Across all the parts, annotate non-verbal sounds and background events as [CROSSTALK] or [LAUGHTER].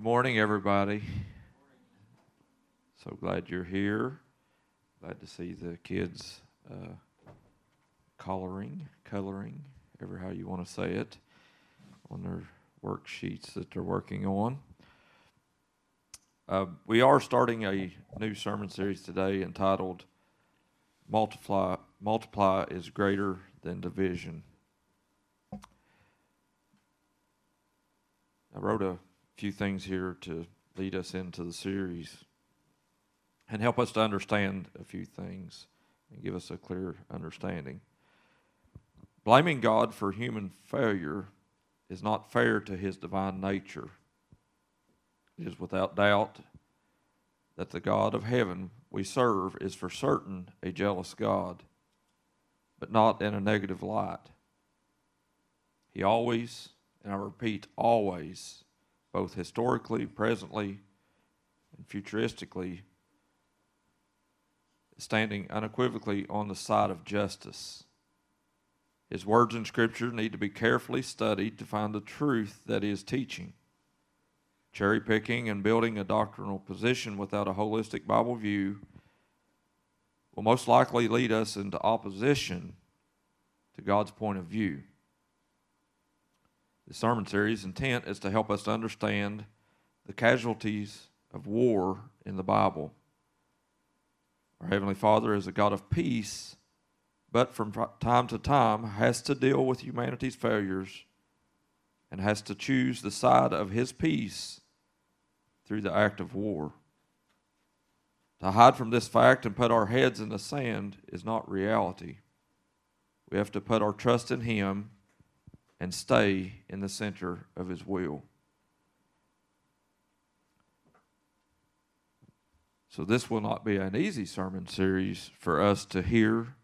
Good morning, everybody. So glad you're here. Glad to see the kids uh, coloring, coloring, ever how you want to say it, on their worksheets that they're working on. Uh, we are starting a new sermon series today entitled "Multiply." Multiply is greater than division. I wrote a few things here to lead us into the series and help us to understand a few things and give us a clear understanding. Blaming God for human failure is not fair to his divine nature. It is without doubt that the God of heaven we serve is for certain a jealous God, but not in a negative light. He always, and I repeat, always, both historically, presently, and futuristically, standing unequivocally on the side of justice. His words in Scripture need to be carefully studied to find the truth that he is teaching. Cherry picking and building a doctrinal position without a holistic Bible view will most likely lead us into opposition to God's point of view. The sermon series intent is to help us to understand the casualties of war in the Bible. Our Heavenly Father is a God of peace, but from time to time has to deal with humanity's failures and has to choose the side of His peace through the act of war. To hide from this fact and put our heads in the sand is not reality. We have to put our trust in Him and stay in the center of His will. So, this will not be an easy sermon series for us to hear,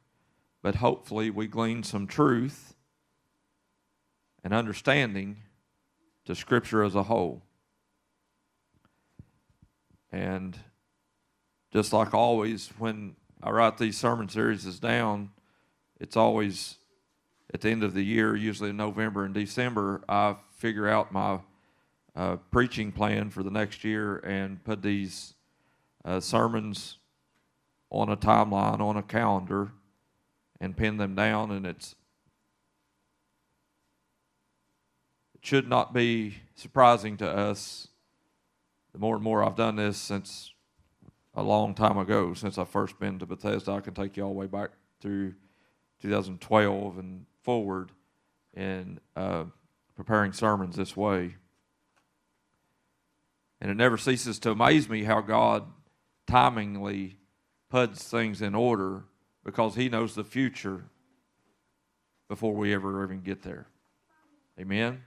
but hopefully, we glean some truth and understanding to Scripture as a whole. And just like always, when I write these sermon series down, it's always at the end of the year, usually in November and December, I figure out my uh, preaching plan for the next year and put these uh, sermons on a timeline, on a calendar, and pin them down. And it's it should not be surprising to us. The more and more I've done this since a long time ago, since I first been to Bethesda, I can take you all the way back through 2012 and forward in uh, preparing sermons this way. And it never ceases to amaze me how God timingly puts things in order because He knows the future before we ever even get there. Amen?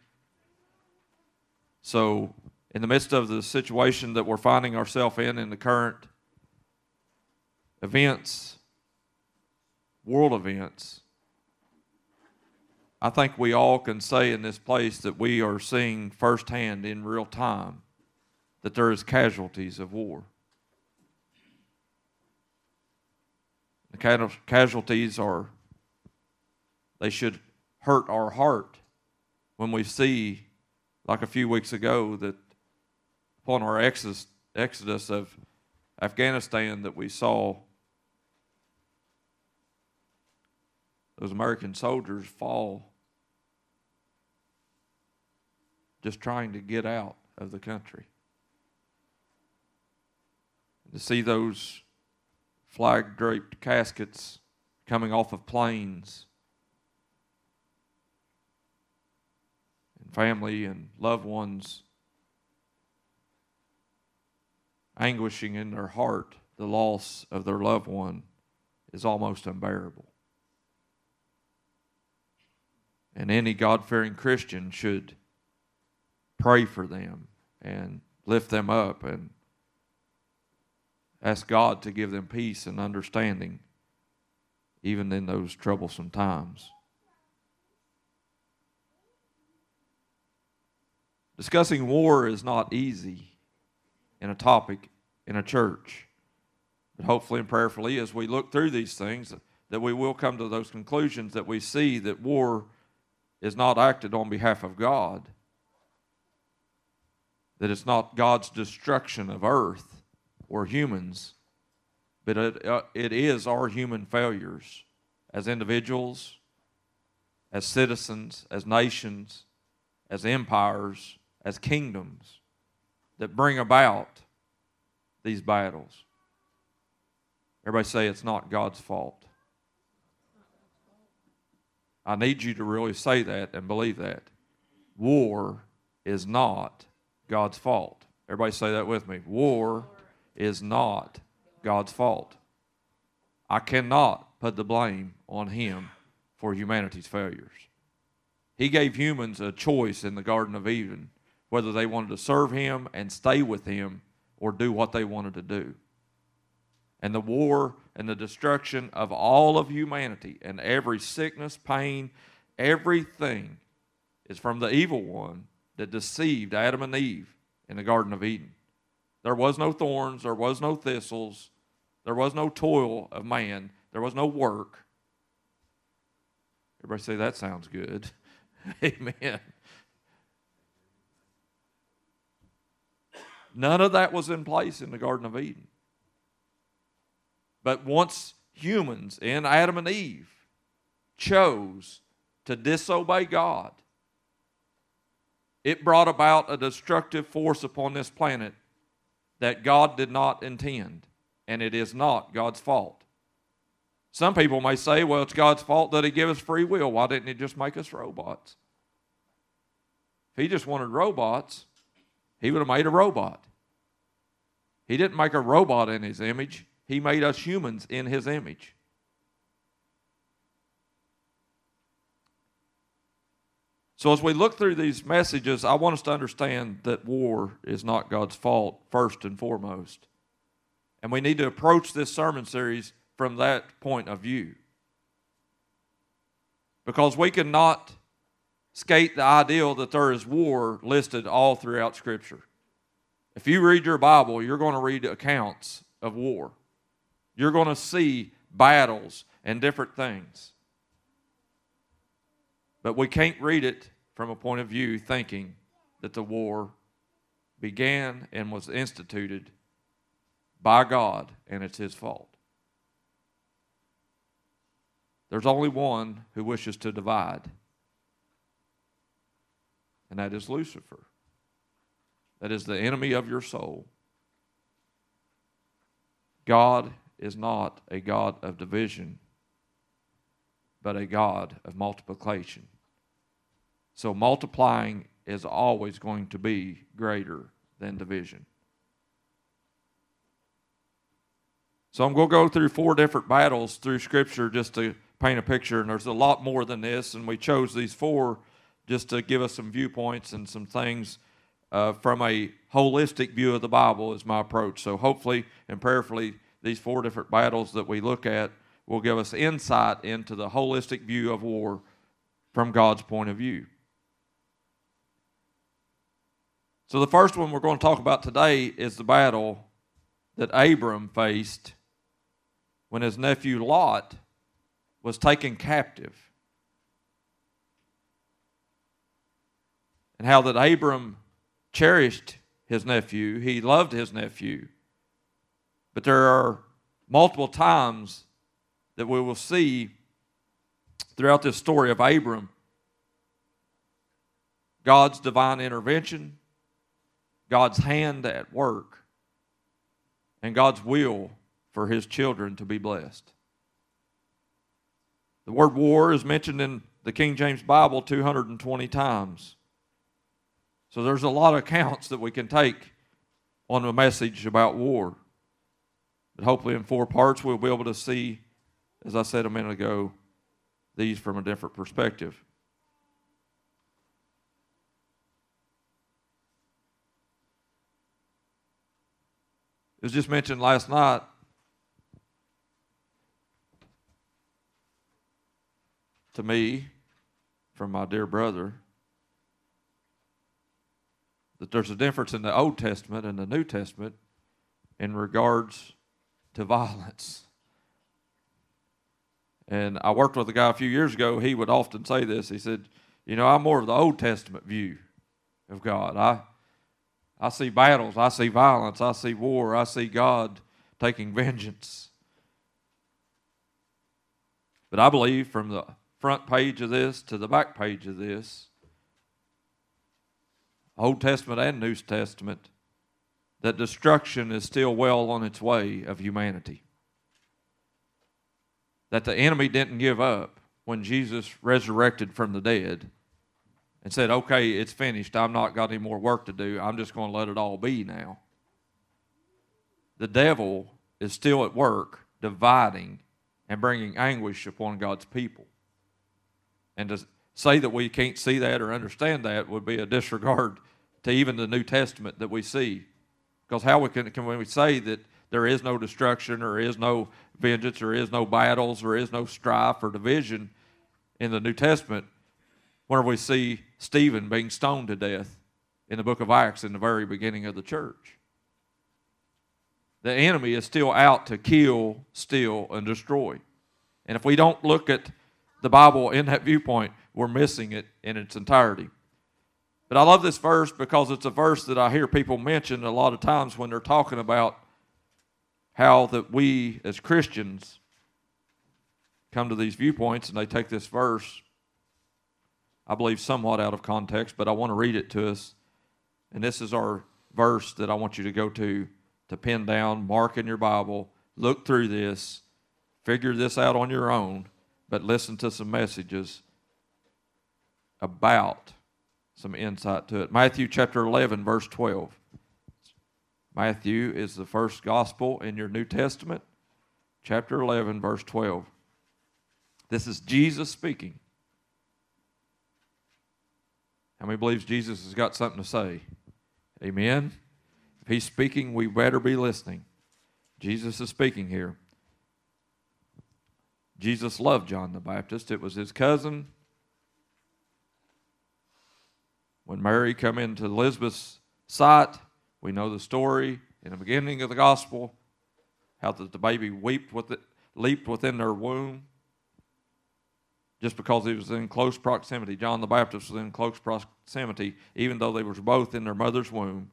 So, in the midst of the situation that we're finding ourselves in in the current events, world events, I think we all can say in this place that we are seeing firsthand in real time that there is casualties of war. The casualties are, they should hurt our heart when we see, like a few weeks ago, that upon our exodus, exodus of Afghanistan, that we saw those American soldiers fall just trying to get out of the country. To see those flag draped caskets coming off of planes, and family and loved ones anguishing in their heart the loss of their loved one is almost unbearable. And any God fearing Christian should pray for them and lift them up and ask God to give them peace and understanding even in those troublesome times. Discussing war is not easy in a topic in a church. But hopefully and prayerfully, as we look through these things, that we will come to those conclusions that we see that war is not acted on behalf of God, that it's not God's destruction of earth or humans, but it, uh, it is our human failures as individuals, as citizens, as nations, as empires, as kingdoms that bring about these battles. Everybody say it's not God's fault. I need you to really say that and believe that. War is not God's fault. Everybody say that with me. War is not God's fault. I cannot put the blame on Him for humanity's failures. He gave humans a choice in the Garden of Eden whether they wanted to serve Him and stay with Him or do what they wanted to do. And the war and the destruction of all of humanity and every sickness, pain, everything is from the evil one that deceived Adam and Eve in the Garden of Eden. There was no thorns, there was no thistles, there was no toil of man, there was no work. Everybody say that sounds good. [LAUGHS] Amen. None of that was in place in the Garden of Eden. But once humans in Adam and Eve chose to disobey God, it brought about a destructive force upon this planet that God did not intend, and it is not God's fault. Some people may say, well, it's God's fault that He gave us free will. Why didn't He just make us robots? If He just wanted robots, He would have made a robot. He didn't make a robot in His image, He made us humans in His image. So, as we look through these messages, I want us to understand that war is not God's fault, first and foremost. And we need to approach this sermon series from that point of view. Because we cannot skate the ideal that there is war listed all throughout Scripture. If you read your Bible, you're going to read accounts of war, you're going to see battles and different things. But we can't read it from a point of view thinking that the war began and was instituted by God and it's his fault. There's only one who wishes to divide, and that is Lucifer. That is the enemy of your soul. God is not a God of division but a God of multiplication. So multiplying is always going to be greater than division. So I'm going to go through four different battles through Scripture just to paint a picture, and there's a lot more than this, and we chose these four just to give us some viewpoints and some things uh, from a holistic view of the Bible is my approach. So hopefully and prayerfully, these four different battles that we look at will give us insight into the holistic view of war from God's point of view. So, the first one we're going to talk about today is the battle that Abram faced when his nephew Lot was taken captive. And how that Abram cherished his nephew, he loved his nephew. But there are multiple times that we will see throughout this story of Abram God's divine intervention, God's hand at work, and God's will for his children to be blessed. The word war is mentioned in the King James Bible 220 times. So there's a lot of accounts that we can take on a message about war. But hopefully, in four parts, we'll be able to see as I said a minute ago, these from a different perspective. It was just mentioned last night. To me, from my dear brother, that there's a difference in the Old Testament and the New Testament in regards to violence. And I worked with a guy a few years ago. He would often say this. He said, "You know, I'm more of the Old Testament view of God. I I see battles. I see violence. I see war. I see God taking vengeance. But I believe from the front page of this to the back page of this, Old Testament and New Testament, that destruction is still well on its way of humanity. That the enemy didn't give up when Jesus resurrected from the dead and said, Okay, it's finished. I'm not got any more work to do. I'm just going to let it all be now. The devil is still at work dividing and bringing anguish upon God's people. And to say that we can't see that or understand that would be a disregard to even the New Testament that we see. Because how we can, can we say that there is no destruction or is no vengeance or is no battles or is no strife or division in the New Testament whenever we see Stephen being stoned to death in the book of Acts in the very beginning of the church. The enemy is still out to kill, steal, and destroy. And if we don't look at the Bible in that viewpoint, we're missing it in its entirety. But I love this verse because it's a verse that I hear people mention a lot of times when they're talking about how that we as Christians come to these viewpoints and they take this verse, I believe, somewhat out of context, but I want to read it to us. And this is our verse that I want you to go to to pin down, mark in your Bible, look through this, figure this out on your own, but listen to some messages about some insight to it. Matthew chapter 11, verse 12. Matthew is the first gospel in your New Testament, chapter 11, verse 12. This is Jesus speaking. How many believes Jesus has got something to say? Amen If he's speaking, we better be listening. Jesus is speaking here. Jesus loved John the Baptist. It was his cousin. When Mary come into Elizabeth's sight, we know the story in the beginning of the gospel, how that the baby wept with it, leaped within their womb just because he was in close proximity. John the Baptist was in close proximity, even though they were both in their mother's womb.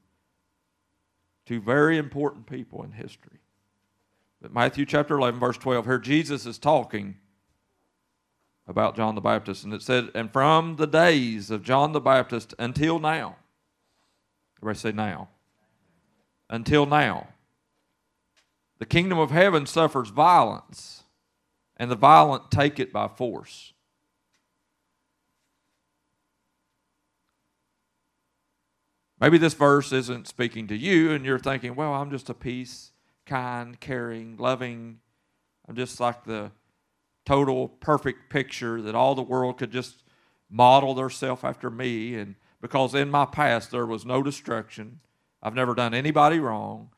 Two very important people in history. But Matthew chapter 11, verse 12, here Jesus is talking about John the Baptist. And it said, And from the days of John the Baptist until now, everybody say now, until now, the kingdom of heaven suffers violence, and the violent take it by force. Maybe this verse isn't speaking to you, and you're thinking, well, I'm just a peace, kind, caring, loving. I'm just like the total perfect picture that all the world could just model themselves after me. And because in my past there was no destruction, I've never done anybody wrong.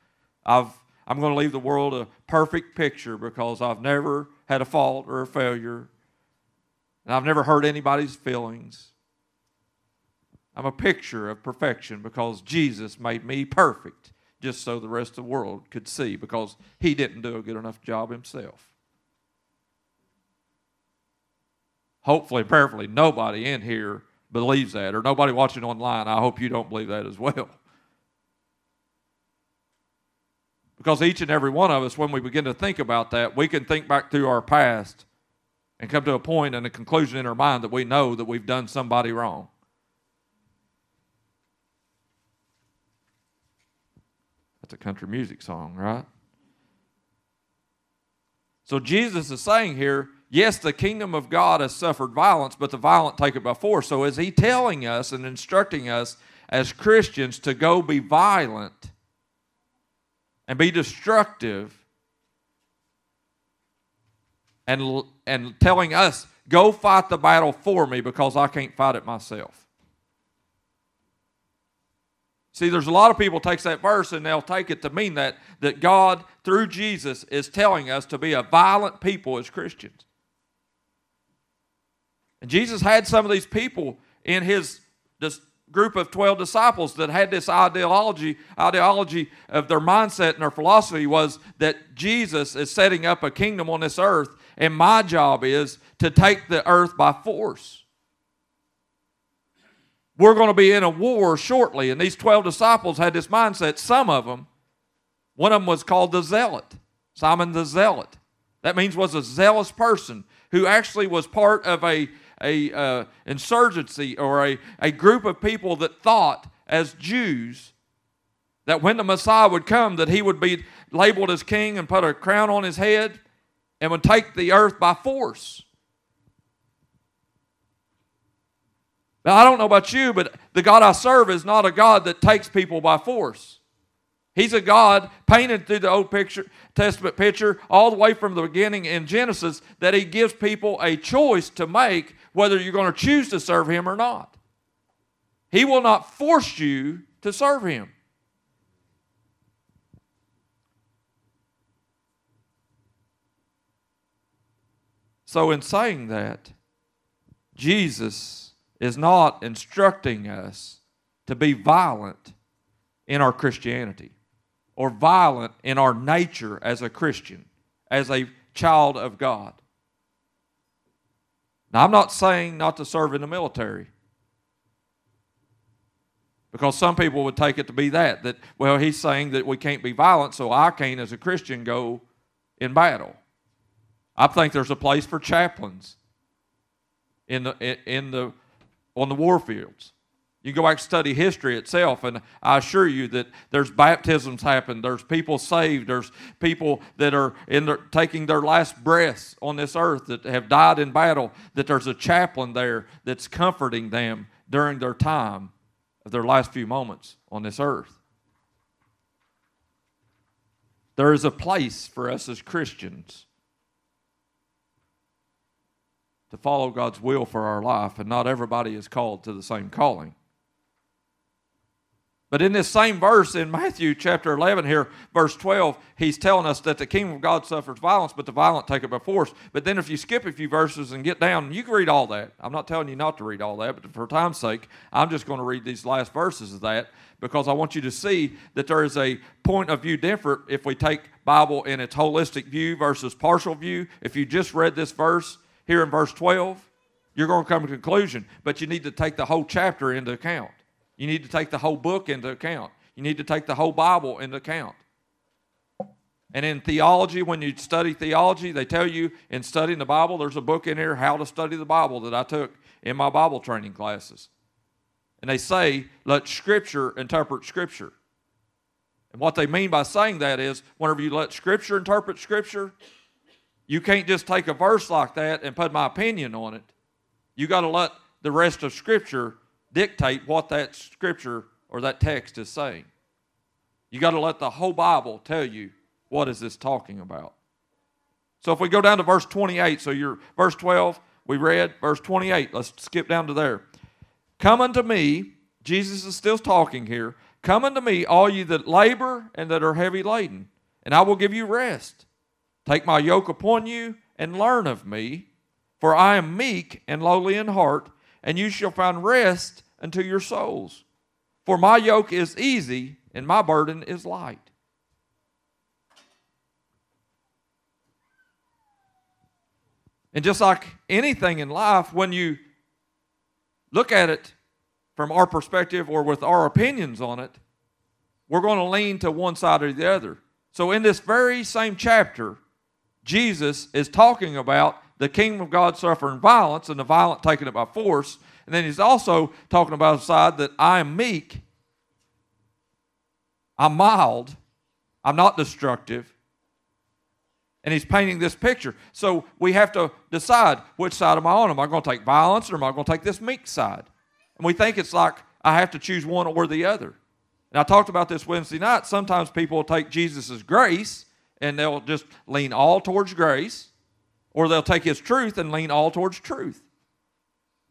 I've, I'm going to leave the world a perfect picture because I've never had a fault or a failure. And I've never hurt anybody's feelings. I'm a picture of perfection because Jesus made me perfect just so the rest of the world could see because he didn't do a good enough job himself. Hopefully, prayerfully, nobody in here believes that, or nobody watching online, I hope you don't believe that as well. Because each and every one of us, when we begin to think about that, we can think back through our past and come to a point and a conclusion in our mind that we know that we've done somebody wrong. That's a country music song, right? So Jesus is saying here, yes, the kingdom of God has suffered violence, but the violent take it by force. So is he telling us and instructing us as Christians to go be violent and be destructive and, and telling us, go fight the battle for me because I can't fight it myself? See, there's a lot of people takes that verse and they'll take it to mean that that God through Jesus is telling us to be a violent people as Christians. And Jesus had some of these people in his group of 12 disciples that had this ideology ideology of their mindset and their philosophy was that Jesus is setting up a kingdom on this earth and my job is to take the earth by force. We're going to be in a war shortly. And these 12 disciples had this mindset. Some of them, one of them was called the Zealot, Simon the Zealot. That means was a zealous person who actually was part of a, a uh, insurgency or a, a group of people that thought as Jews that when the Messiah would come that he would be labeled as king and put a crown on his head and would take the earth by force. Now, I don't know about you, but the God I serve is not a God that takes people by force. He's a God painted through the Old picture, Testament picture all the way from the beginning in Genesis that He gives people a choice to make whether you're going to choose to serve Him or not. He will not force you to serve Him. So, in saying that, Jesus is not instructing us to be violent in our Christianity or violent in our nature as a Christian, as a child of God. Now, I'm not saying not to serve in the military. Because some people would take it to be that, that, well, he's saying that we can't be violent, so I can't, as a Christian, go in battle. I think there's a place for chaplains in the, in the, on the war fields. You go back and study history itself, and I assure you that there's baptisms happen. There's people saved. There's people that are in their, taking their last breaths on this earth that have died in battle. That there's a chaplain there that's comforting them during their time of their last few moments on this earth. There is a place for us as Christians to follow God's will for our life, and not everybody is called to the same calling. But in this same verse in Matthew chapter 11, here, verse 12, he's telling us that the kingdom of God suffers violence, but the violent take it by force. But then if you skip a few verses and get down, you can read all that. I'm not telling you not to read all that, but for time's sake, I'm just going to read these last verses of that because I want you to see that there is a point of view different if we take Bible in its holistic view versus partial view. If you just read this verse, here in verse 12, you're going to come to a conclusion, but you need to take the whole chapter into account. You need to take the whole book into account. You need to take the whole Bible into account. And in theology, when you study theology, they tell you in studying the Bible, there's a book in here, How to Study the Bible, that I took in my Bible training classes. And they say, let Scripture interpret Scripture. And what they mean by saying that is, whenever you let Scripture interpret Scripture, you can't just take a verse like that and put my opinion on it. You got to let the rest of Scripture dictate what that Scripture or that text is saying. You got to let the whole Bible tell you what is this talking about. So if we go down to verse 28, so your verse 12 we read, verse 28. Let's skip down to there. Come unto me, Jesus is still talking here. Come unto me, all you that labor and that are heavy laden, and I will give you rest. Take my yoke upon you and learn of me, for I am meek and lowly in heart, and you shall find rest unto your souls. For my yoke is easy and my burden is light. And just like anything in life, when you look at it from our perspective or with our opinions on it, we're going to lean to one side or the other. So, in this very same chapter, Jesus is talking about the kingdom of God suffering violence and the violent taking it by force. And then he's also talking about the side that I am meek, I'm mild, I'm not destructive. And he's painting this picture. So we have to decide which side am I on? Am I going to take violence or am I going to take this meek side? And we think it's like I have to choose one or the other. And I talked about this Wednesday night. Sometimes people will take Jesus' grace and they'll just lean all towards grace, or they'll take his truth and lean all towards truth.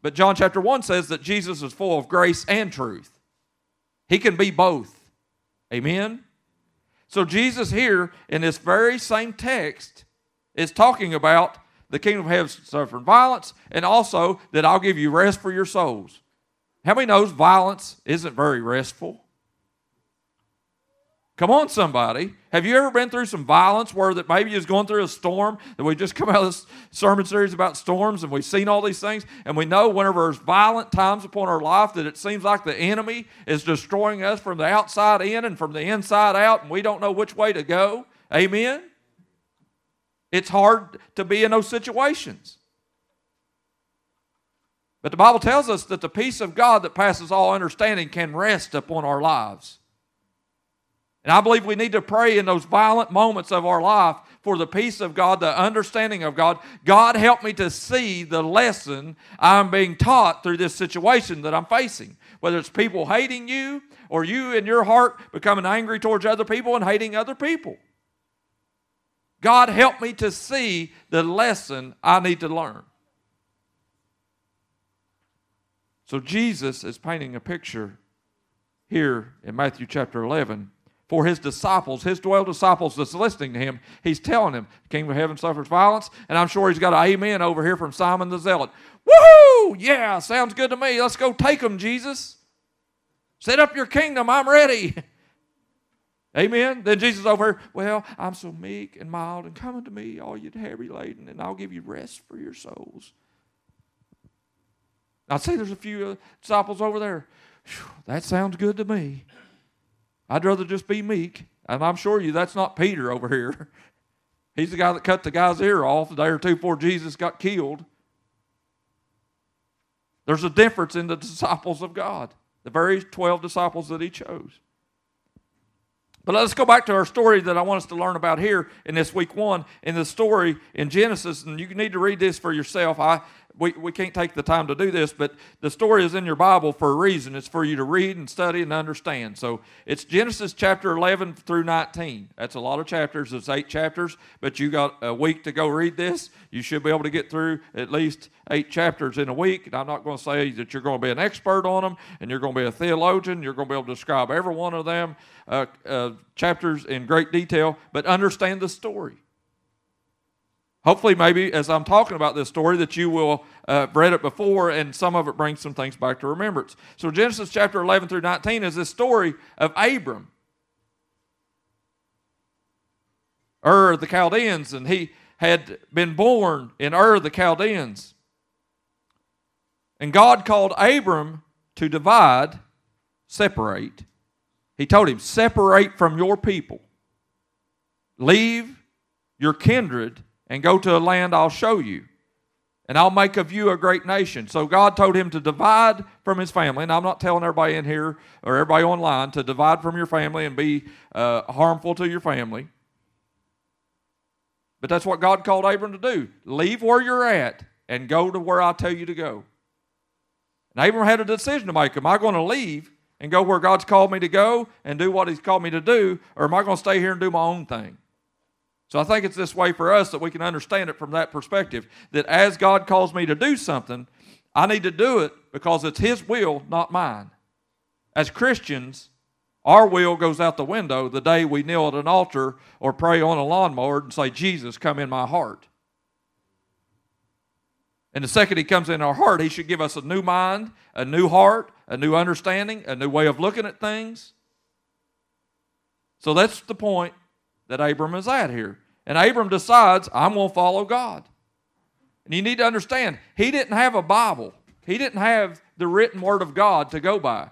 But John chapter 1 says that Jesus is full of grace and truth. He can be both. Amen? So, Jesus here in this very same text is talking about the kingdom of heaven suffering violence and also that I'll give you rest for your souls. How many knows violence isn't very restful? Come on, somebody. Have you ever been through some violence where that maybe you're going through a storm? That we just come out of this sermon series about storms and we've seen all these things, and we know whenever there's violent times upon our life that it seems like the enemy is destroying us from the outside in and from the inside out, and we don't know which way to go. Amen? It's hard to be in those situations. But the Bible tells us that the peace of God that passes all understanding can rest upon our lives. And I believe we need to pray in those violent moments of our life for the peace of God, the understanding of God. God, help me to see the lesson I'm being taught through this situation that I'm facing. Whether it's people hating you or you in your heart becoming angry towards other people and hating other people. God, help me to see the lesson I need to learn. So Jesus is painting a picture here in Matthew chapter 11 for his disciples, his 12 disciples that's listening to him. He's telling them, the kingdom of heaven suffers violence. And I'm sure he's got an amen over here from Simon the Zealot. Woohoo! Yeah, sounds good to me. Let's go take them, Jesus. Set up your kingdom. I'm ready. [LAUGHS] Amen. Then Jesus over here, well, I'm so meek and mild, and come unto me, all you heavy laden, and I'll give you rest for your souls. I'd say there's a few disciples over there. Whew, that sounds good to me. I'd rather just be meek. And I'm sure you that's not Peter over here. [LAUGHS] He's the guy that cut the guy's ear off a day or two before Jesus got killed. There's a difference in the disciples of God, the very 12 disciples that he chose. But let's go back to our story that I want us to learn about here in this week one. In the story in Genesis, and you need to read this for yourself. I, we, we can't take the time to do this, but the story is in your Bible for a reason. It's for you to read and study and understand. So it's Genesis chapter 11 through 19. That's a lot of chapters. It's eight chapters, but you got a week to go read this. You should be able to get through at least eight chapters in a week. And I'm not going to say that you're going to be an expert on them and you're going to be a theologian. You're going to be able to describe every one of them uh, uh, chapters in great detail, but understand the story. Hopefully, maybe as I'm talking about this story, that you will uh, read it before, and some of it brings some things back to remembrance. So, Genesis chapter 11 through 19 is this story of Abram, Ur the Chaldeans, and he had been born in Ur the Chaldeans. And God called Abram to divide, separate. He told him, Separate from your people, leave your kindred and go to a land I'll show you. And I'll make of you a great nation. So God told him to divide from his family. And I'm not telling everybody in here or everybody online to divide from your family and be uh, harmful to your family. But that's what God called Abram to do. Leave where you're at and go to where I tell you to go. And Abram had a decision to make. Am I going to leave and go where God's called me to go and do what He's called me to do, or am I going to stay here and do my own thing? So I think it's this way for us that we can understand it from that perspective that as God calls me to do something, I need to do it because it's His will, not mine. As Christians, our will goes out the window the day we kneel at an altar or pray on a lawnmower and say, Jesus, come in my heart. And the second He comes in our heart, He should give us a new mind, a new heart, a new understanding, a new way of looking at things. So that's the point that Abram is at here. And Abram decides, I'm going to follow God. And you need to understand, he didn't have a Bible, he didn't have the written word of God to go by.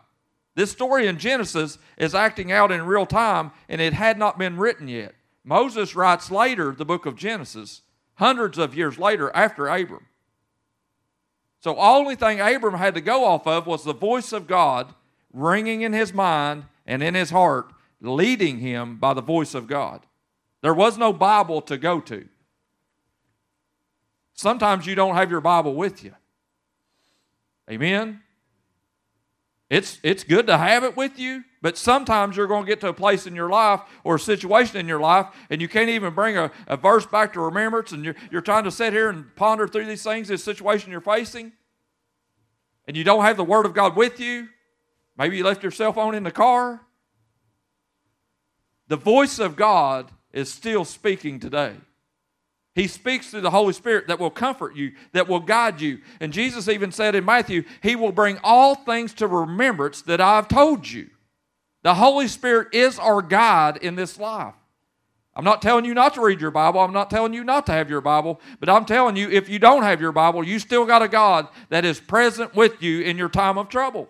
This story in Genesis is acting out in real time, and it had not been written yet. Moses writes later the book of Genesis, hundreds of years later after Abram. So, only thing Abram had to go off of was the voice of God ringing in his mind and in his heart leading him by the voice of God. There was no Bible to go to. Sometimes you don't have your Bible with you. Amen? It's, it's good to have it with you, but sometimes you're going to get to a place in your life or a situation in your life and you can't even bring a, a verse back to remembrance and you're, you're trying to sit here and ponder through these things, this situation you're facing, and you don't have the Word of God with you. Maybe you left your cell phone in the car. The voice of God is still speaking today. He speaks through the Holy Spirit that will comfort you, that will guide you. And Jesus even said in Matthew, He will bring all things to remembrance that I've told you. The Holy Spirit is our guide in this life. I'm not telling you not to read your Bible. I'm not telling you not to have your Bible. But I'm telling you, if you don't have your Bible, you still got a God that is present with you in your time of trouble.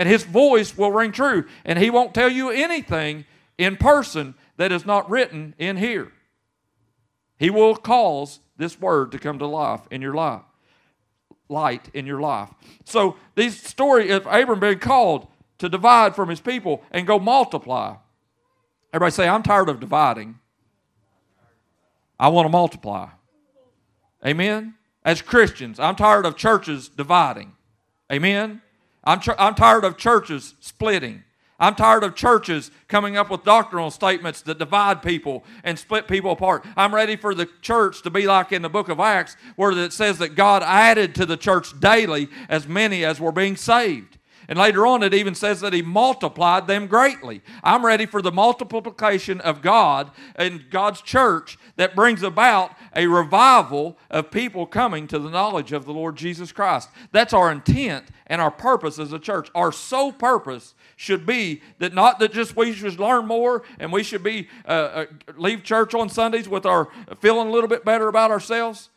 And His voice will ring true. And He won't tell you anything in person that is not written in here. He will cause this word to come to life in your life, light in your life. So, this story of Abram being called to divide from his people and go multiply. Everybody say, I'm tired of dividing. I want to multiply. Amen? As Christians, I'm tired of churches dividing. Amen? I'm, tr- I'm tired of churches splitting. I'm tired of churches coming up with doctrinal statements that divide people and split people apart. I'm ready for the church to be like in the book of Acts, where it says that God added to the church daily as many as were being saved. And later on, it even says that he multiplied them greatly. I'm ready for the multiplication of God and God's church that brings about a revival of people coming to the knowledge of the Lord Jesus Christ. That's our intent and our purpose as a church. Our sole purpose should be that not that just we should learn more and we should be uh, uh, leave church on Sundays with our feeling a little bit better about ourselves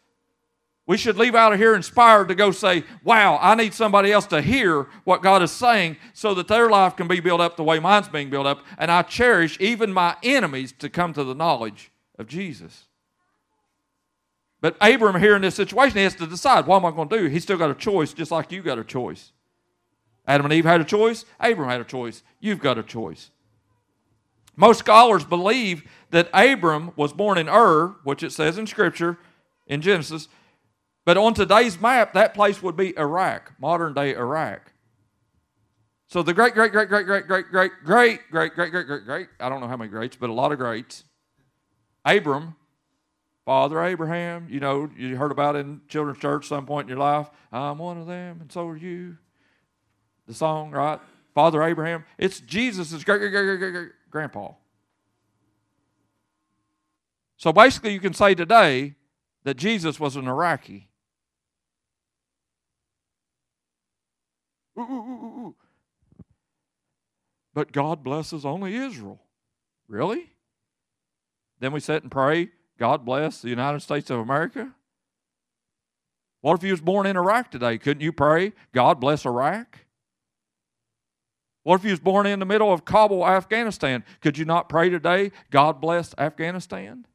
we should leave out of here inspired to go say, Wow, I need somebody else to hear what God is saying so that their life can be built up the way mine's being built up. And I cherish even my enemies to come to the knowledge of Jesus. But Abram here in this situation, he has to decide, what am I going to do? He's still got a choice, just like you got a choice. Adam and Eve had a choice. Abram had a choice. You've got a choice. Most scholars believe that Abram was born in Ur, which it says in Scripture, in Genesis, but on today's map, that place would be Iraq, modern day Iraq. So the great, great, great, great, great, great, great, great, great, great, great, great, great. I don't know how many greats, but a lot of greats. Abram, Father Abraham, you know, you heard about in children's church some point in your life. I'm one of them, and so are you. The song, right? Father Abraham. It's Jesus' great, great, great, great, great, great grandpa. So basically, you can say today that Jesus was an Iraqi. Ooh, ooh, ooh, but God blesses only Israel. Really? Then we sit and pray, God bless the United States of America? What if you was born in Iraq today? Couldn't you pray, God bless Iraq? What if you was born in the middle of Kabul, Afghanistan? Could you not pray today, God bless Afghanistan?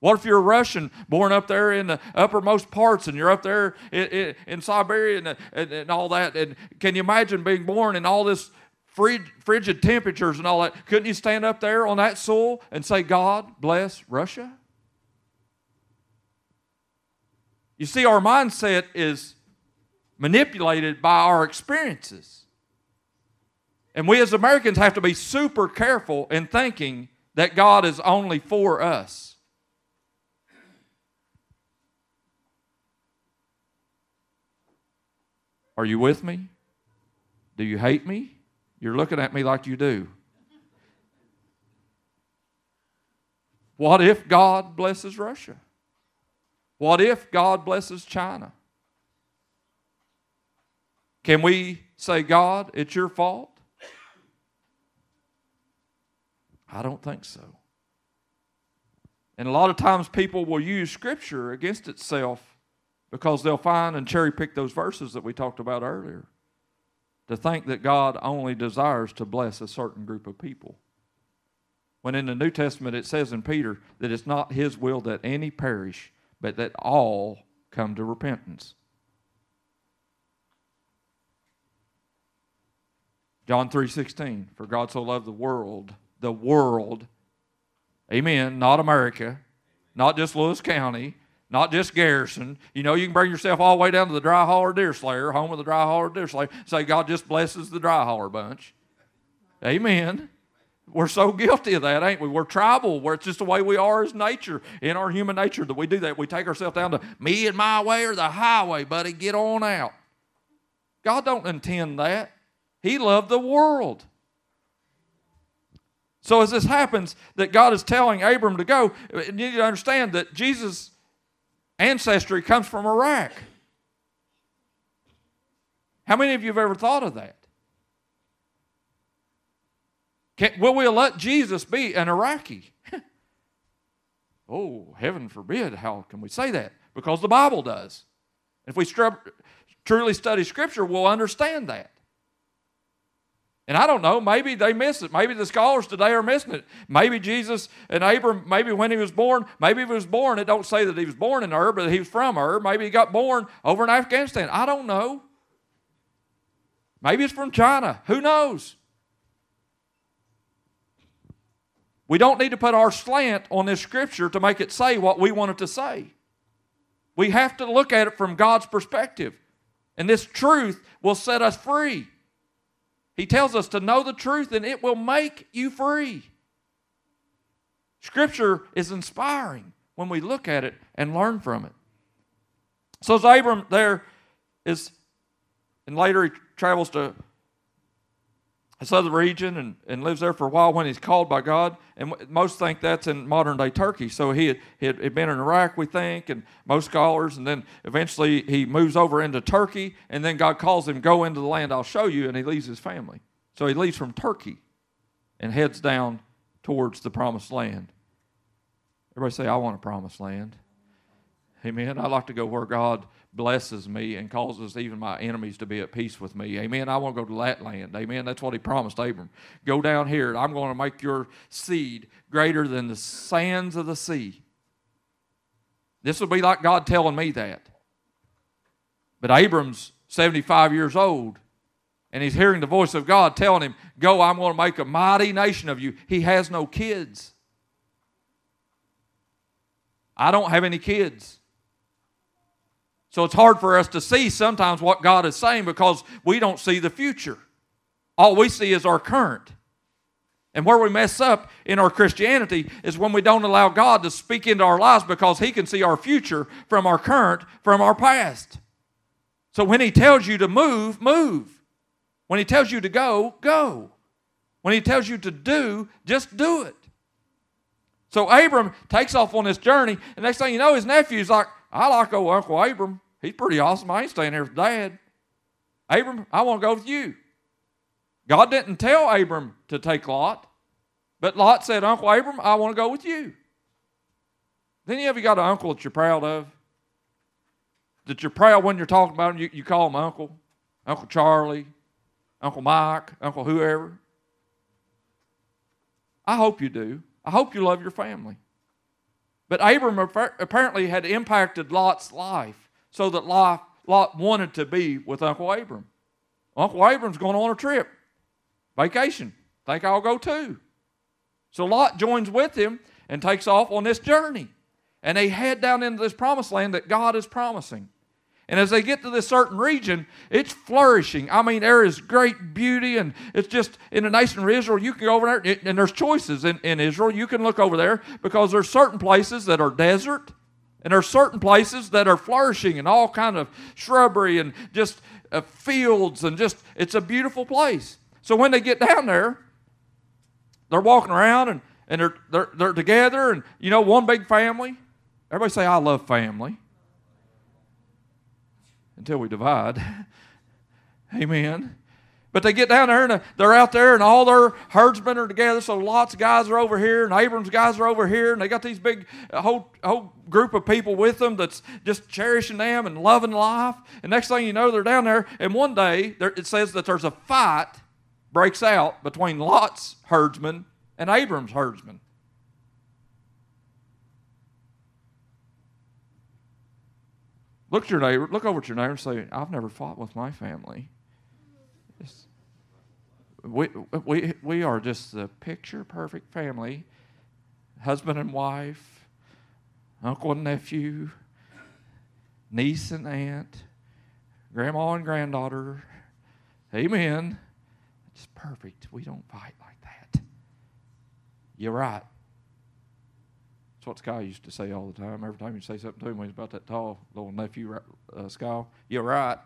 What if you're a Russian born up there in the uppermost parts and you're up there in, in, in Siberia and, and, and, all that? And can you imagine being born in all this frigid, frigid temperatures and all that? Couldn't you stand up there on that soil and say, God bless Russia? You see, our mindset is manipulated by our experiences. And we as Americans have to be super careful in thinking that God is only for us. Are you with me? Do you hate me? You're looking at me like you do. What if God blesses Russia? What if God blesses China? Can we say, God, it's your fault? I don't think so. And a lot of times people will use Scripture against itself because they'll find and cherry pick those verses that we talked about earlier to think that God only desires to bless a certain group of people. When in the New Testament it says in Peter that it's not his will that any perish, but that all come to repentance. John 3:16 For God so loved the world, the world. Amen, not America, not just Lewis County, not just Garrison. You know, you can bring yourself all the way down to the dry hauler deer slayer, home of the dry hauler deer slayer. Say, God just blesses the dry hauler bunch. Amen. We're so guilty of that, ain't we? We're tribal, where it's just the way we are as nature, in our human nature, that we do that. We take ourselves down to me and my way or the highway, buddy, get on out. God don't intend that. He loved the world. So as this happens, that God is telling Abram to go, you need to understand that Jesus ancestry comes from Iraq. How many of you have ever thought of that? Can, will we let Jesus be an Iraqi? [LAUGHS] oh, heaven forbid. How can we say that? Because the Bible does. If we truly study Scripture, we'll understand that. And I don't know, maybe they miss it. Maybe the scholars today are missing it. Maybe Jesus and Abram, maybe when he was born, maybe he was born, it don't say that he was born in Ur, but he was from Ur. Maybe he got born over in Afghanistan. I don't know. Maybe it's from China. Who knows? We don't need to put our slant on this scripture to make it say what we want it to say. We have to look at it from God's perspective. And this truth will set us free. He tells us to know the truth and it will make you free. Scripture is inspiring when we look at it and learn from it. So as Abram there is, and later he travels to a southern region and, and lives there for a while when he's called by God. And most think that's in modern day Turkey. So he had, he had been in Iraq, we think, and most scholars. And then eventually he moves over into Turkey. And then God calls him, Go into the land I'll show you. And he leaves his family. So he leaves from Turkey and heads down towards the promised land. Everybody say, I want a promised land. Amen. I'd like to go where God blesses me and causes even my enemies to be at peace with me. Amen. I want to go to that land. Amen. That's what he promised Abram. Go down here. I'm going to make your seed greater than the sands of the sea. This would be like God telling me that. But Abram's 75 years old, and he's hearing the voice of God telling him, Go, I'm going to make a mighty nation of you. He has no kids. I don't have any kids. So it's hard for us to see sometimes what God is saying because we don't see the future. All we see is our current. And where we mess up in our Christianity is when we don't allow God to speak into our lives because He can see our future from our current, from our past. So when He tells you to move, move. When He tells you to go, go. When He tells you to do, just do it. So Abram takes off on this journey, and next thing you know, his nephew's like, I like old Uncle Abram. He's pretty awesome. I ain't staying here with Dad. Abram, I want to go with you. God didn't tell Abram to take Lot, but Lot said, Uncle Abram, I want to go with you. Then you ever got an uncle that you're proud of? That you're proud when you're talking about him, you, you call him Uncle, Uncle Charlie, Uncle Mike, Uncle whoever. I hope you do. I hope you love your family. But Abram apparently had impacted Lot's life so that Lot, wanted to be with Uncle Abram. Uncle Abram's going on a trip, vacation. Think I'll go too. So Lot joins with him and takes off on this journey. And they head down into this promised land that God is promising. And as they get to this certain region, it's flourishing. I mean, there is great beauty, and it's just in the nation of Israel, you can go over there, and there's choices in, in Israel. You can look over there because there's certain places that are desert, and there's certain places that are flourishing and all kind of shrubbery and just uh, fields, and just, it's a beautiful place. So when they get down there, they're walking around and, and they're, they're, they're together, and, you know, one big family. Everybody say, I love family until we divide. [LAUGHS] Amen. But they get down there and they're out there and all their herdsmen are together. So lots guys are over here and Abram's guys are over here and they got these big whole whole group of people with them that's just cherishing them and loving life. And next thing you know, they're down there. And one day there, it says that there's a fight breaks out between Lot's herdsmen and Abram's herdsmen. Look at your neighbor, look over at your neighbor and say, I've never fought with my family. we, we, we are just the picture perfect family husband and wife, uncle and nephew, niece and aunt, grandma and granddaughter. Amen. It's perfect. We don't fight like that. You're right what Sky used to say all the time. Every time you say something to him he's about that tall, little nephew, uh, Sky, you're right.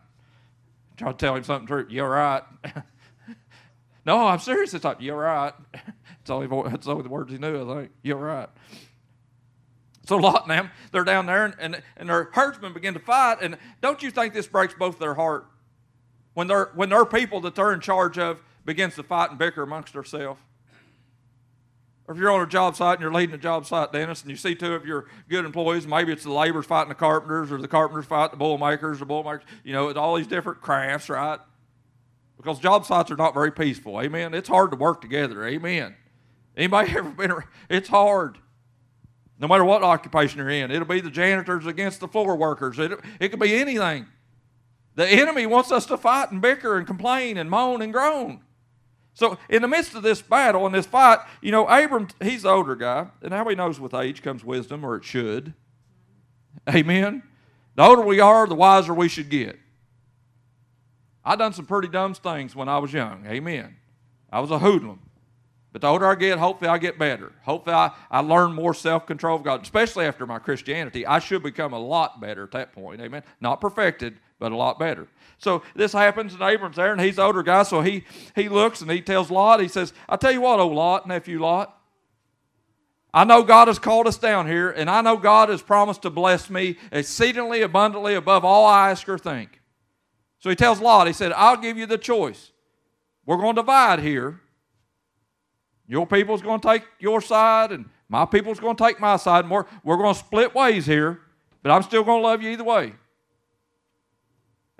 Try to tell him something true. You're right. [LAUGHS] no, I'm serious. It's like, you're right. it's only, it's only the words he knew, I think. You're right. So Lot and them, they're down there, and, and, and their herdsmen begin to fight. And don't you think this breaks both their heart? When, their when their people that they're in charge of begins to fight and bicker amongst themselves. Or if you're on a job site and you're leading a job site, Dennis, and you see two of your good employees, maybe it's the laborers fighting the carpenters, or the carpenters fighting the bowl makers, the bowl makers, you know, it's all these different crafts, right? Because job sites are not very peaceful. Amen. It's hard to work together. Amen. Anybody [LAUGHS] ever been around? It's hard. No matter what occupation you're in, it'll be the janitors against the floor workers. It, it could be anything. The enemy wants us to fight and bicker and complain and moan and groan. So, in the midst of this battle and this fight, you know, Abram, he's the older guy, and how he knows with age comes wisdom, or it should. Amen. The older we are, the wiser we should get. I done some pretty dumb things when I was young. Amen. I was a hoodlum. But the older I get, hopefully I get better. Hopefully I, I learn more self control of God, especially after my Christianity. I should become a lot better at that point. Amen. Not perfected, but a lot better. So this happens, and Abram's there, and he's the older guy, so he, he looks and he tells Lot, he says, I tell you what, old Lot, nephew Lot, I know God has called us down here, and I know God has promised to bless me exceedingly abundantly above all I ask or think. So he tells Lot, he said, I'll give you the choice. We're going to divide here. Your people's going to take your side, and my people's going to take my side, and we're, we're going to split ways here, but I'm still going to love you either way.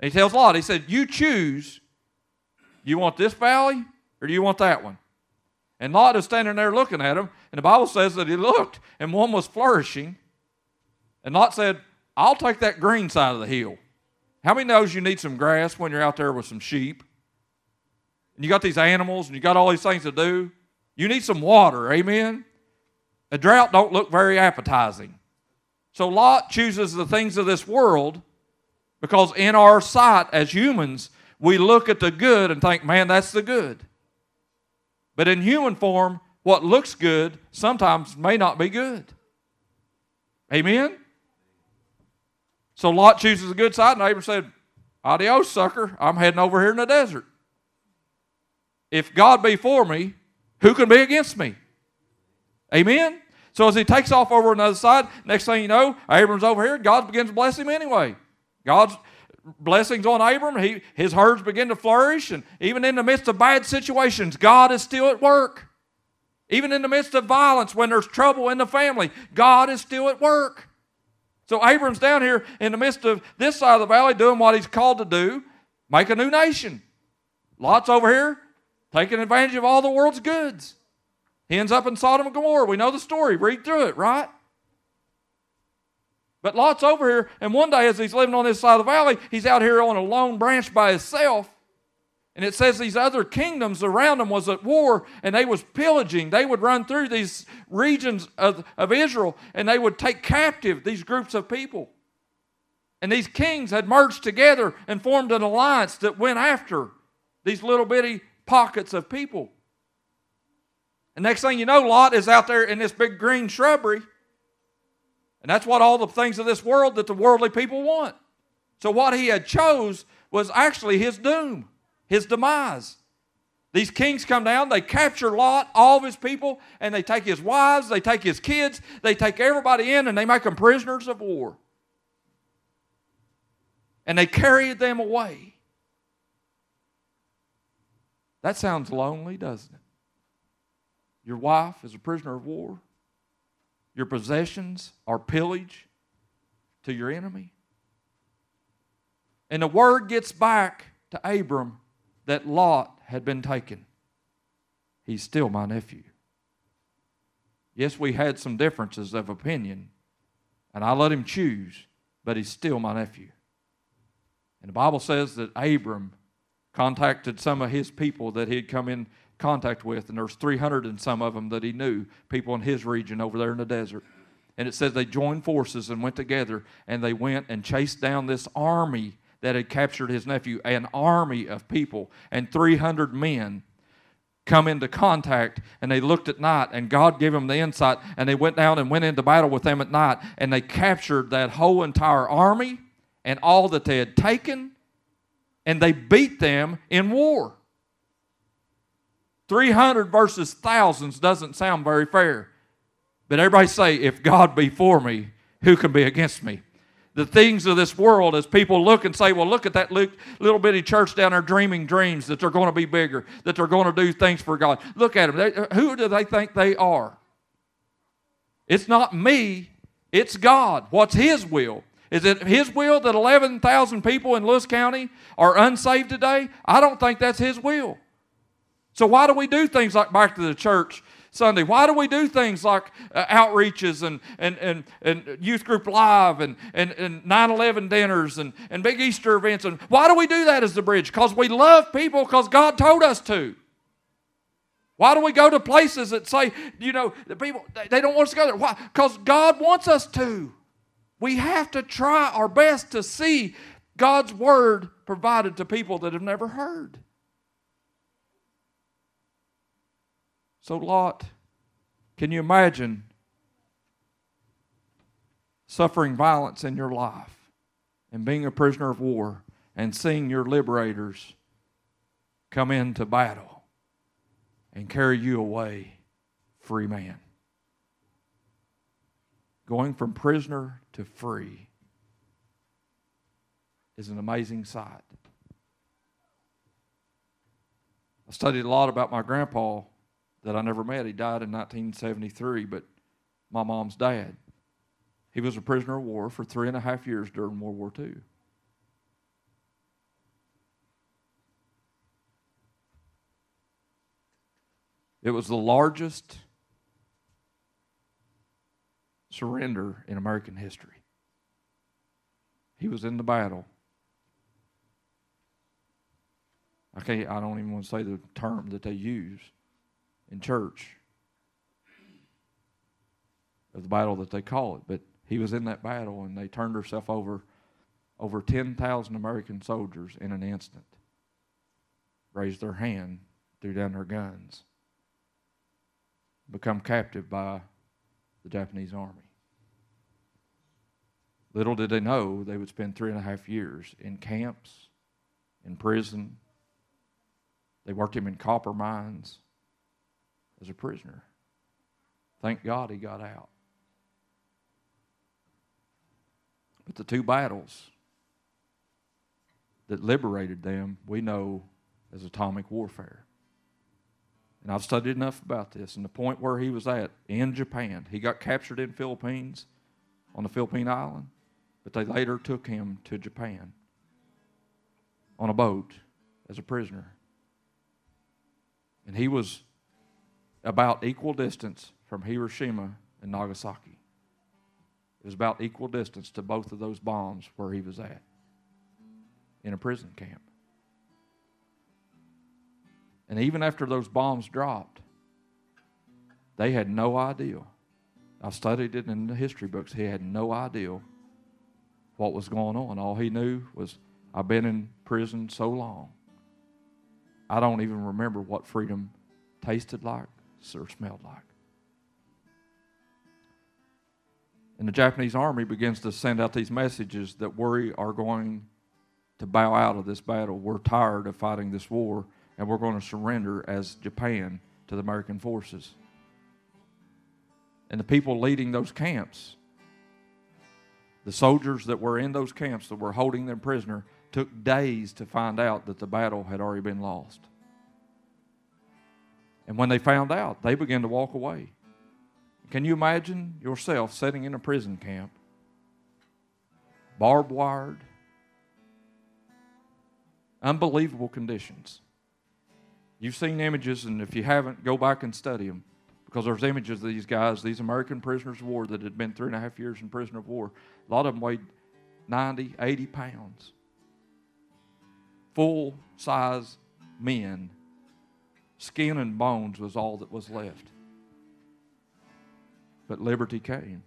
And he tells Lot, he said, You choose. You want this valley or do you want that one? And Lot is standing there looking at him, and the Bible says that he looked, and one was flourishing. And Lot said, I'll take that green side of the hill. How many knows you need some grass when you're out there with some sheep? And you got these animals and you got all these things to do. You need some water, amen? A drought don't look very appetizing. So Lot chooses the things of this world because in our sight as humans, we look at the good and think, man, that's the good. But in human form, what looks good sometimes may not be good. Amen? So Lot chooses the good side, and Abram said, Adios, sucker. I'm heading over here in the desert. If God be for me, who can be against me? Amen? So as he takes off over another side, next thing you know, Abram's over here, God begins to bless him anyway. God's blessings on Abram. He, his herds begin to flourish. And even in the midst of bad situations, God is still at work. Even in the midst of violence, when there's trouble in the family, God is still at work. So Abram's down here in the midst of this side of the valley doing what he's called to do make a new nation. Lot's over here taking advantage of all the world's goods. He ends up in Sodom and Gomorrah. We know the story. Read through it, right? But Lot's over here, and one day as he's living on this side of the valley, he's out here on a lone branch by himself. And it says these other kingdoms around him was at war and they was pillaging. They would run through these regions of, of Israel and they would take captive these groups of people. And these kings had merged together and formed an alliance that went after these little bitty pockets of people. And next thing you know, Lot is out there in this big green shrubbery and that's what all the things of this world that the worldly people want. So what he had chose was actually his doom, his demise. These kings come down, they capture Lot, all of his people, and they take his wives, they take his kids, they take everybody in, and they make them prisoners of war. And they carry them away. That sounds lonely, doesn't it? Your wife is a prisoner of war your possessions are pillage to your enemy. And the word gets back to Abram that Lot had been taken. He's still my nephew. Yes, we had some differences of opinion, and I let him choose, but he's still my nephew. And the Bible says that Abram contacted some of his people that he had come in contact with, and there's 300 and some of them that he knew, people in his region over there in the desert. And it says they joined forces and went together, and they went and chased down this army that had captured his nephew, an army of people, and 300 men come into contact and they looked at night and God gave them the insight and they went down and went into battle with them at night and they captured that whole entire army and all that they had taken and they beat them in war. 300 versus thousands doesn't sound very fair. But everybody say, if God be for me, who can be against me? The things of this world, as people look and say, well, look at that little bitty church down there dreaming dreams that they're going to be bigger, that they're going to do things for God. Look at them. They, uh, who do they think they are? It's not me, it's God. What's His will? Is it His will that 11,000 people in Lewis County are unsaved today? I don't think that's His will. So, why do we do things like back to the church Sunday? Why do we do things like uh, outreaches and, and, and, and youth group live and, and, and 9 11 dinners and, and big Easter events? And why do we do that as the bridge? Because we love people because God told us to. Why do we go to places that say, you know, the people, they don't want us to go there? Why? Because God wants us to. We have to try our best to see God's word provided to people that have never heard. So, Lot, can you imagine suffering violence in your life and being a prisoner of war and seeing your liberators come into battle and carry you away free man? Going from prisoner to free is an amazing sight. I studied a lot about my grandpa that I never met. He died in 1973, but my mom's dad. He was a prisoner of war for three and a half years during World War II. It was the largest surrender in American history. He was in the battle. Okay, I don't even want to say the term that they use in church of the battle that they call it. But he was in that battle, and they turned herself over over 10,000 American soldiers in an instant. Raised their hand, threw down their guns, become captive by the Japanese army. Little did they know they would spend three and a half years in camps, in prison. They worked him in copper mines as a prisoner. Thank God he got out. But the two battles that liberated them, we know as atomic warfare. And I've studied enough about this. And the point where he was at in Japan, he got captured in Philippines, on the Philippine island, but they later took him to Japan on a boat as a prisoner. And he was about equal distance from Hiroshima and Nagasaki. It was about equal distance to both of those bombs where he was at in a prison camp. And even after those bombs dropped, they had no idea. I studied it in the history books. He had no idea what was going on. All he knew was, I've been in prison so long. I don't even remember what freedom tasted like or smelled like. And the Japanese army begins to send out these messages that we are going to bow out of this battle. We're tired of fighting this war, and we're going to surrender as Japan to the American forces. And the people leading those camps, the soldiers that were in those camps that were holding them prisoner, took days to find out that the battle had already been lost. And when they found out, they began to walk away. Can you imagine yourself sitting in a prison camp, barbed wired, unbelievable conditions? You've seen images, and if you haven't, go back and study them because there's images of these guys, these American prisoners of war that had been three and a half years in prison of war. A lot of them weighed 90, 80 pounds. Full size men Skin and bones was all that was left. But liberty came.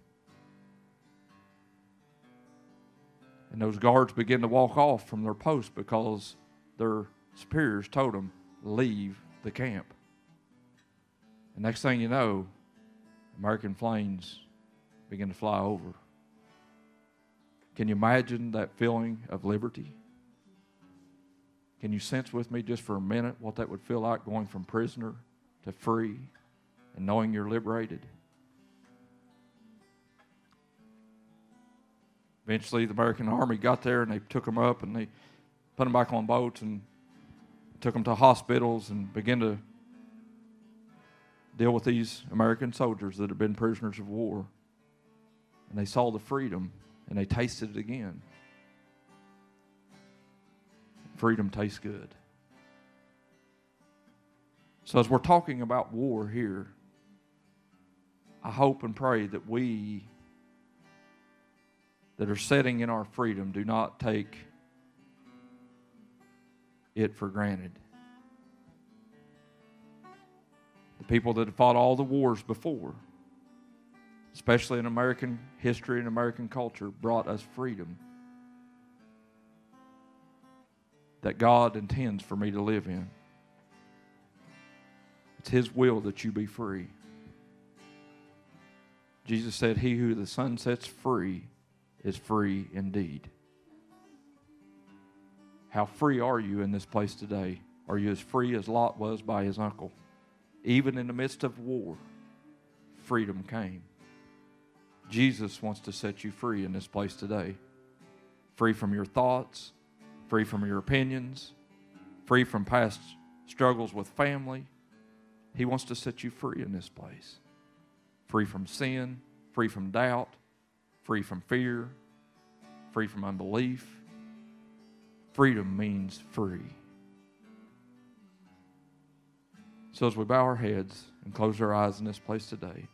And those guards began to walk off from their post because their superiors told them, leave the camp. And next thing you know, American planes begin to fly over. Can you imagine that feeling of liberty? Can you sense with me just for a minute what that would feel like going from prisoner to free and knowing you're liberated? Eventually, the American Army got there and they took them up and they put them back on boats and took them to hospitals and began to deal with these American soldiers that had been prisoners of war. And they saw the freedom and they tasted it again. Freedom tastes good. So, as we're talking about war here, I hope and pray that we that are setting in our freedom do not take it for granted. The people that have fought all the wars before, especially in American history and American culture, brought us freedom that God intends for me to live in. It's His will that you be free. Jesus said, He who the Son sets free is free indeed. How free are you in this place today? Are you as free as Lot was by his uncle? Even in the midst of war, freedom came. Jesus wants to set you free in this place today. Free from your thoughts, free from your opinions, free from past struggles with family. He wants to set you free in this place. Free from sin, free from doubt, free from fear, free from unbelief. Freedom means free. So, as we bow our heads and close our eyes in this place today,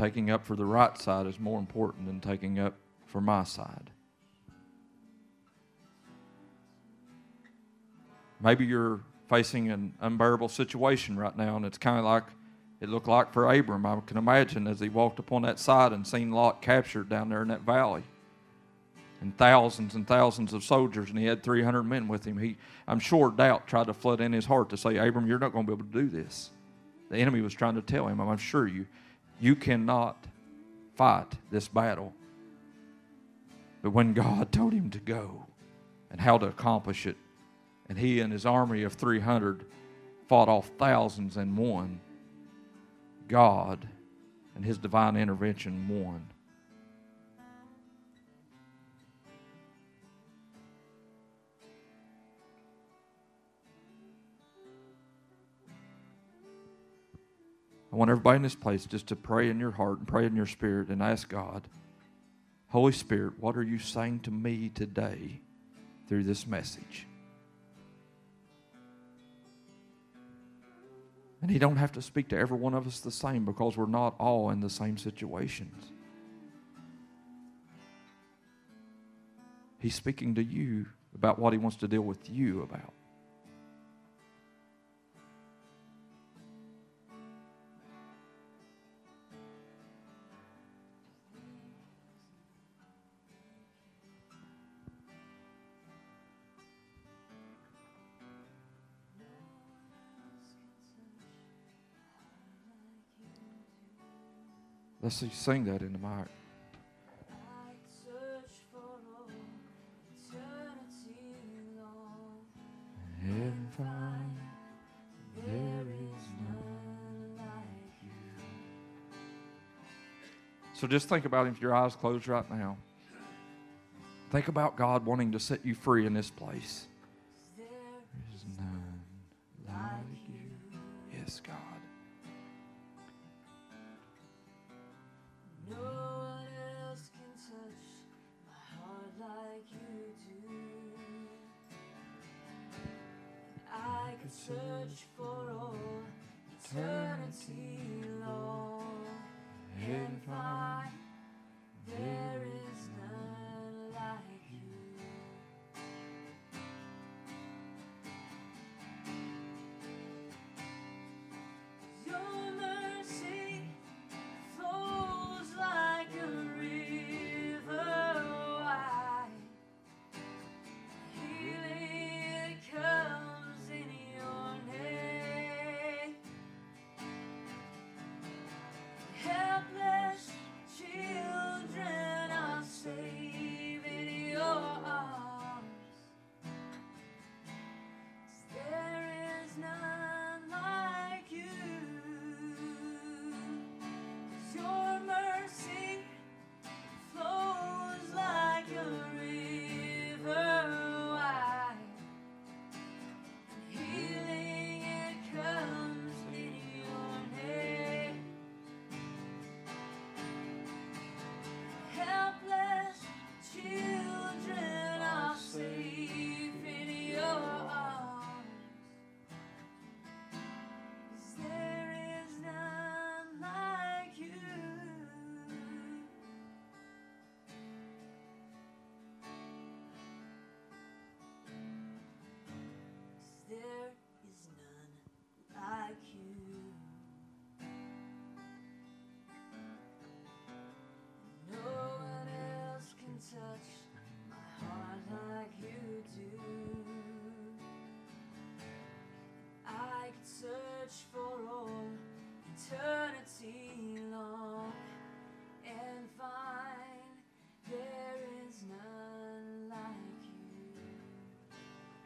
taking up for the right side is more important than taking up for my side. Maybe you're facing an unbearable situation right now, and it's kind of like it looked like for Abram. I can imagine as he walked upon that side and seen Lot captured down there in that valley. And thousands and thousands of soldiers, and he had 300 men with him. He, I'm sure doubt tried to flood in his heart to say, Abram, you're not going to be able to do this. The enemy was trying to tell him, I'm sure you, you cannot fight this battle. But when God told him to go and how to accomplish it, and he and his army of 300 fought off thousands and won. God and his divine intervention won. I want everybody in this place just to pray in your heart and pray in your spirit and ask God, Holy Spirit, what are you saying to me today through this message? And he don't have to speak to every one of us the same because we're not all in the same situations. He's speaking to you about what he wants to deal with you about. Let's sing that in the mic. So just think about him with your eyes closed right now. Think about God wanting to set you free in this place.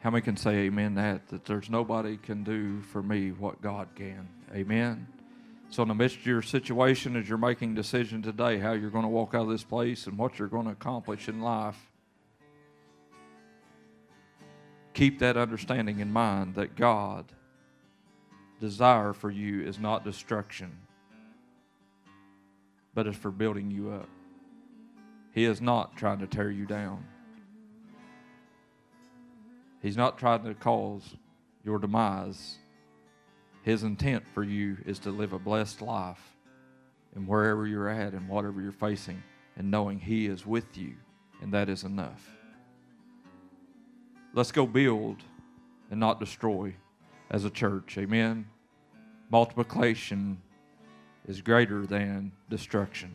How many can say amen that? That there's nobody can do for me what God can. Amen. So in the midst of your situation, as you're making decision today, how you're going to walk out of this place and what you're going to accomplish in life, keep that understanding in mind that God desire for you is not destruction, but is for building you up. He is not trying to tear you down. He's not trying to cause your demise. His intent for you is to live a blessed life and wherever you're at and whatever you're facing, and knowing He is with you, and that is enough. Let's go build and not destroy as a church. Amen. Multiplication is greater than destruction.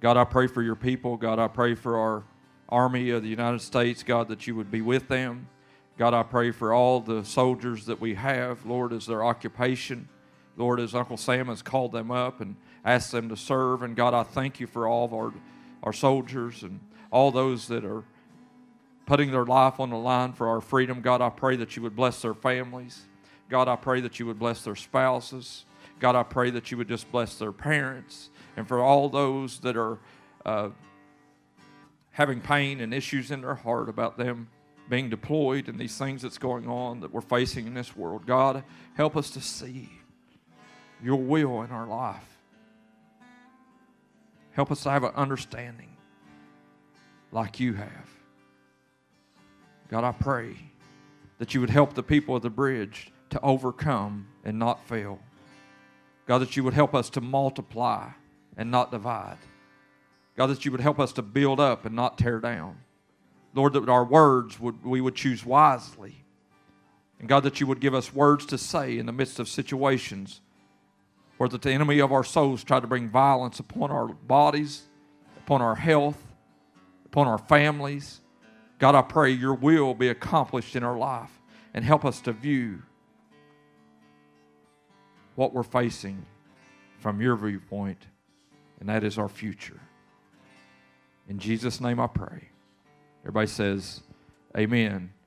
God, I pray for your people. God, I pray for our army of the United States, God, that you would be with them. God, I pray for all the soldiers that we have, Lord, as their occupation. Lord, as Uncle Sam has called them up and asked them to serve. And God, I thank you for all of our, our soldiers and all those that are putting their life on the line for our freedom. God, I pray that you would bless their families. God, I pray that you would bless their spouses. God, I pray that you would just bless their parents. And for all those that are uh, having pain and issues in their heart about them being deployed and these things that's going on that we're facing in this world, God, help us to see your will in our life. Help us to have an understanding like you have. God, I pray that you would help the people of the bridge to overcome and not fail. God, that you would help us to multiply and not divide. God, that you would help us to build up and not tear down. Lord, that our words would we would choose wisely. And God, that you would give us words to say in the midst of situations where the enemy of our souls try to bring violence upon our bodies, upon our health, upon our families. God, I pray your will be accomplished in our life and help us to view what we're facing from your viewpoint, and that is our future. In Jesus' name I pray. Everybody says, Amen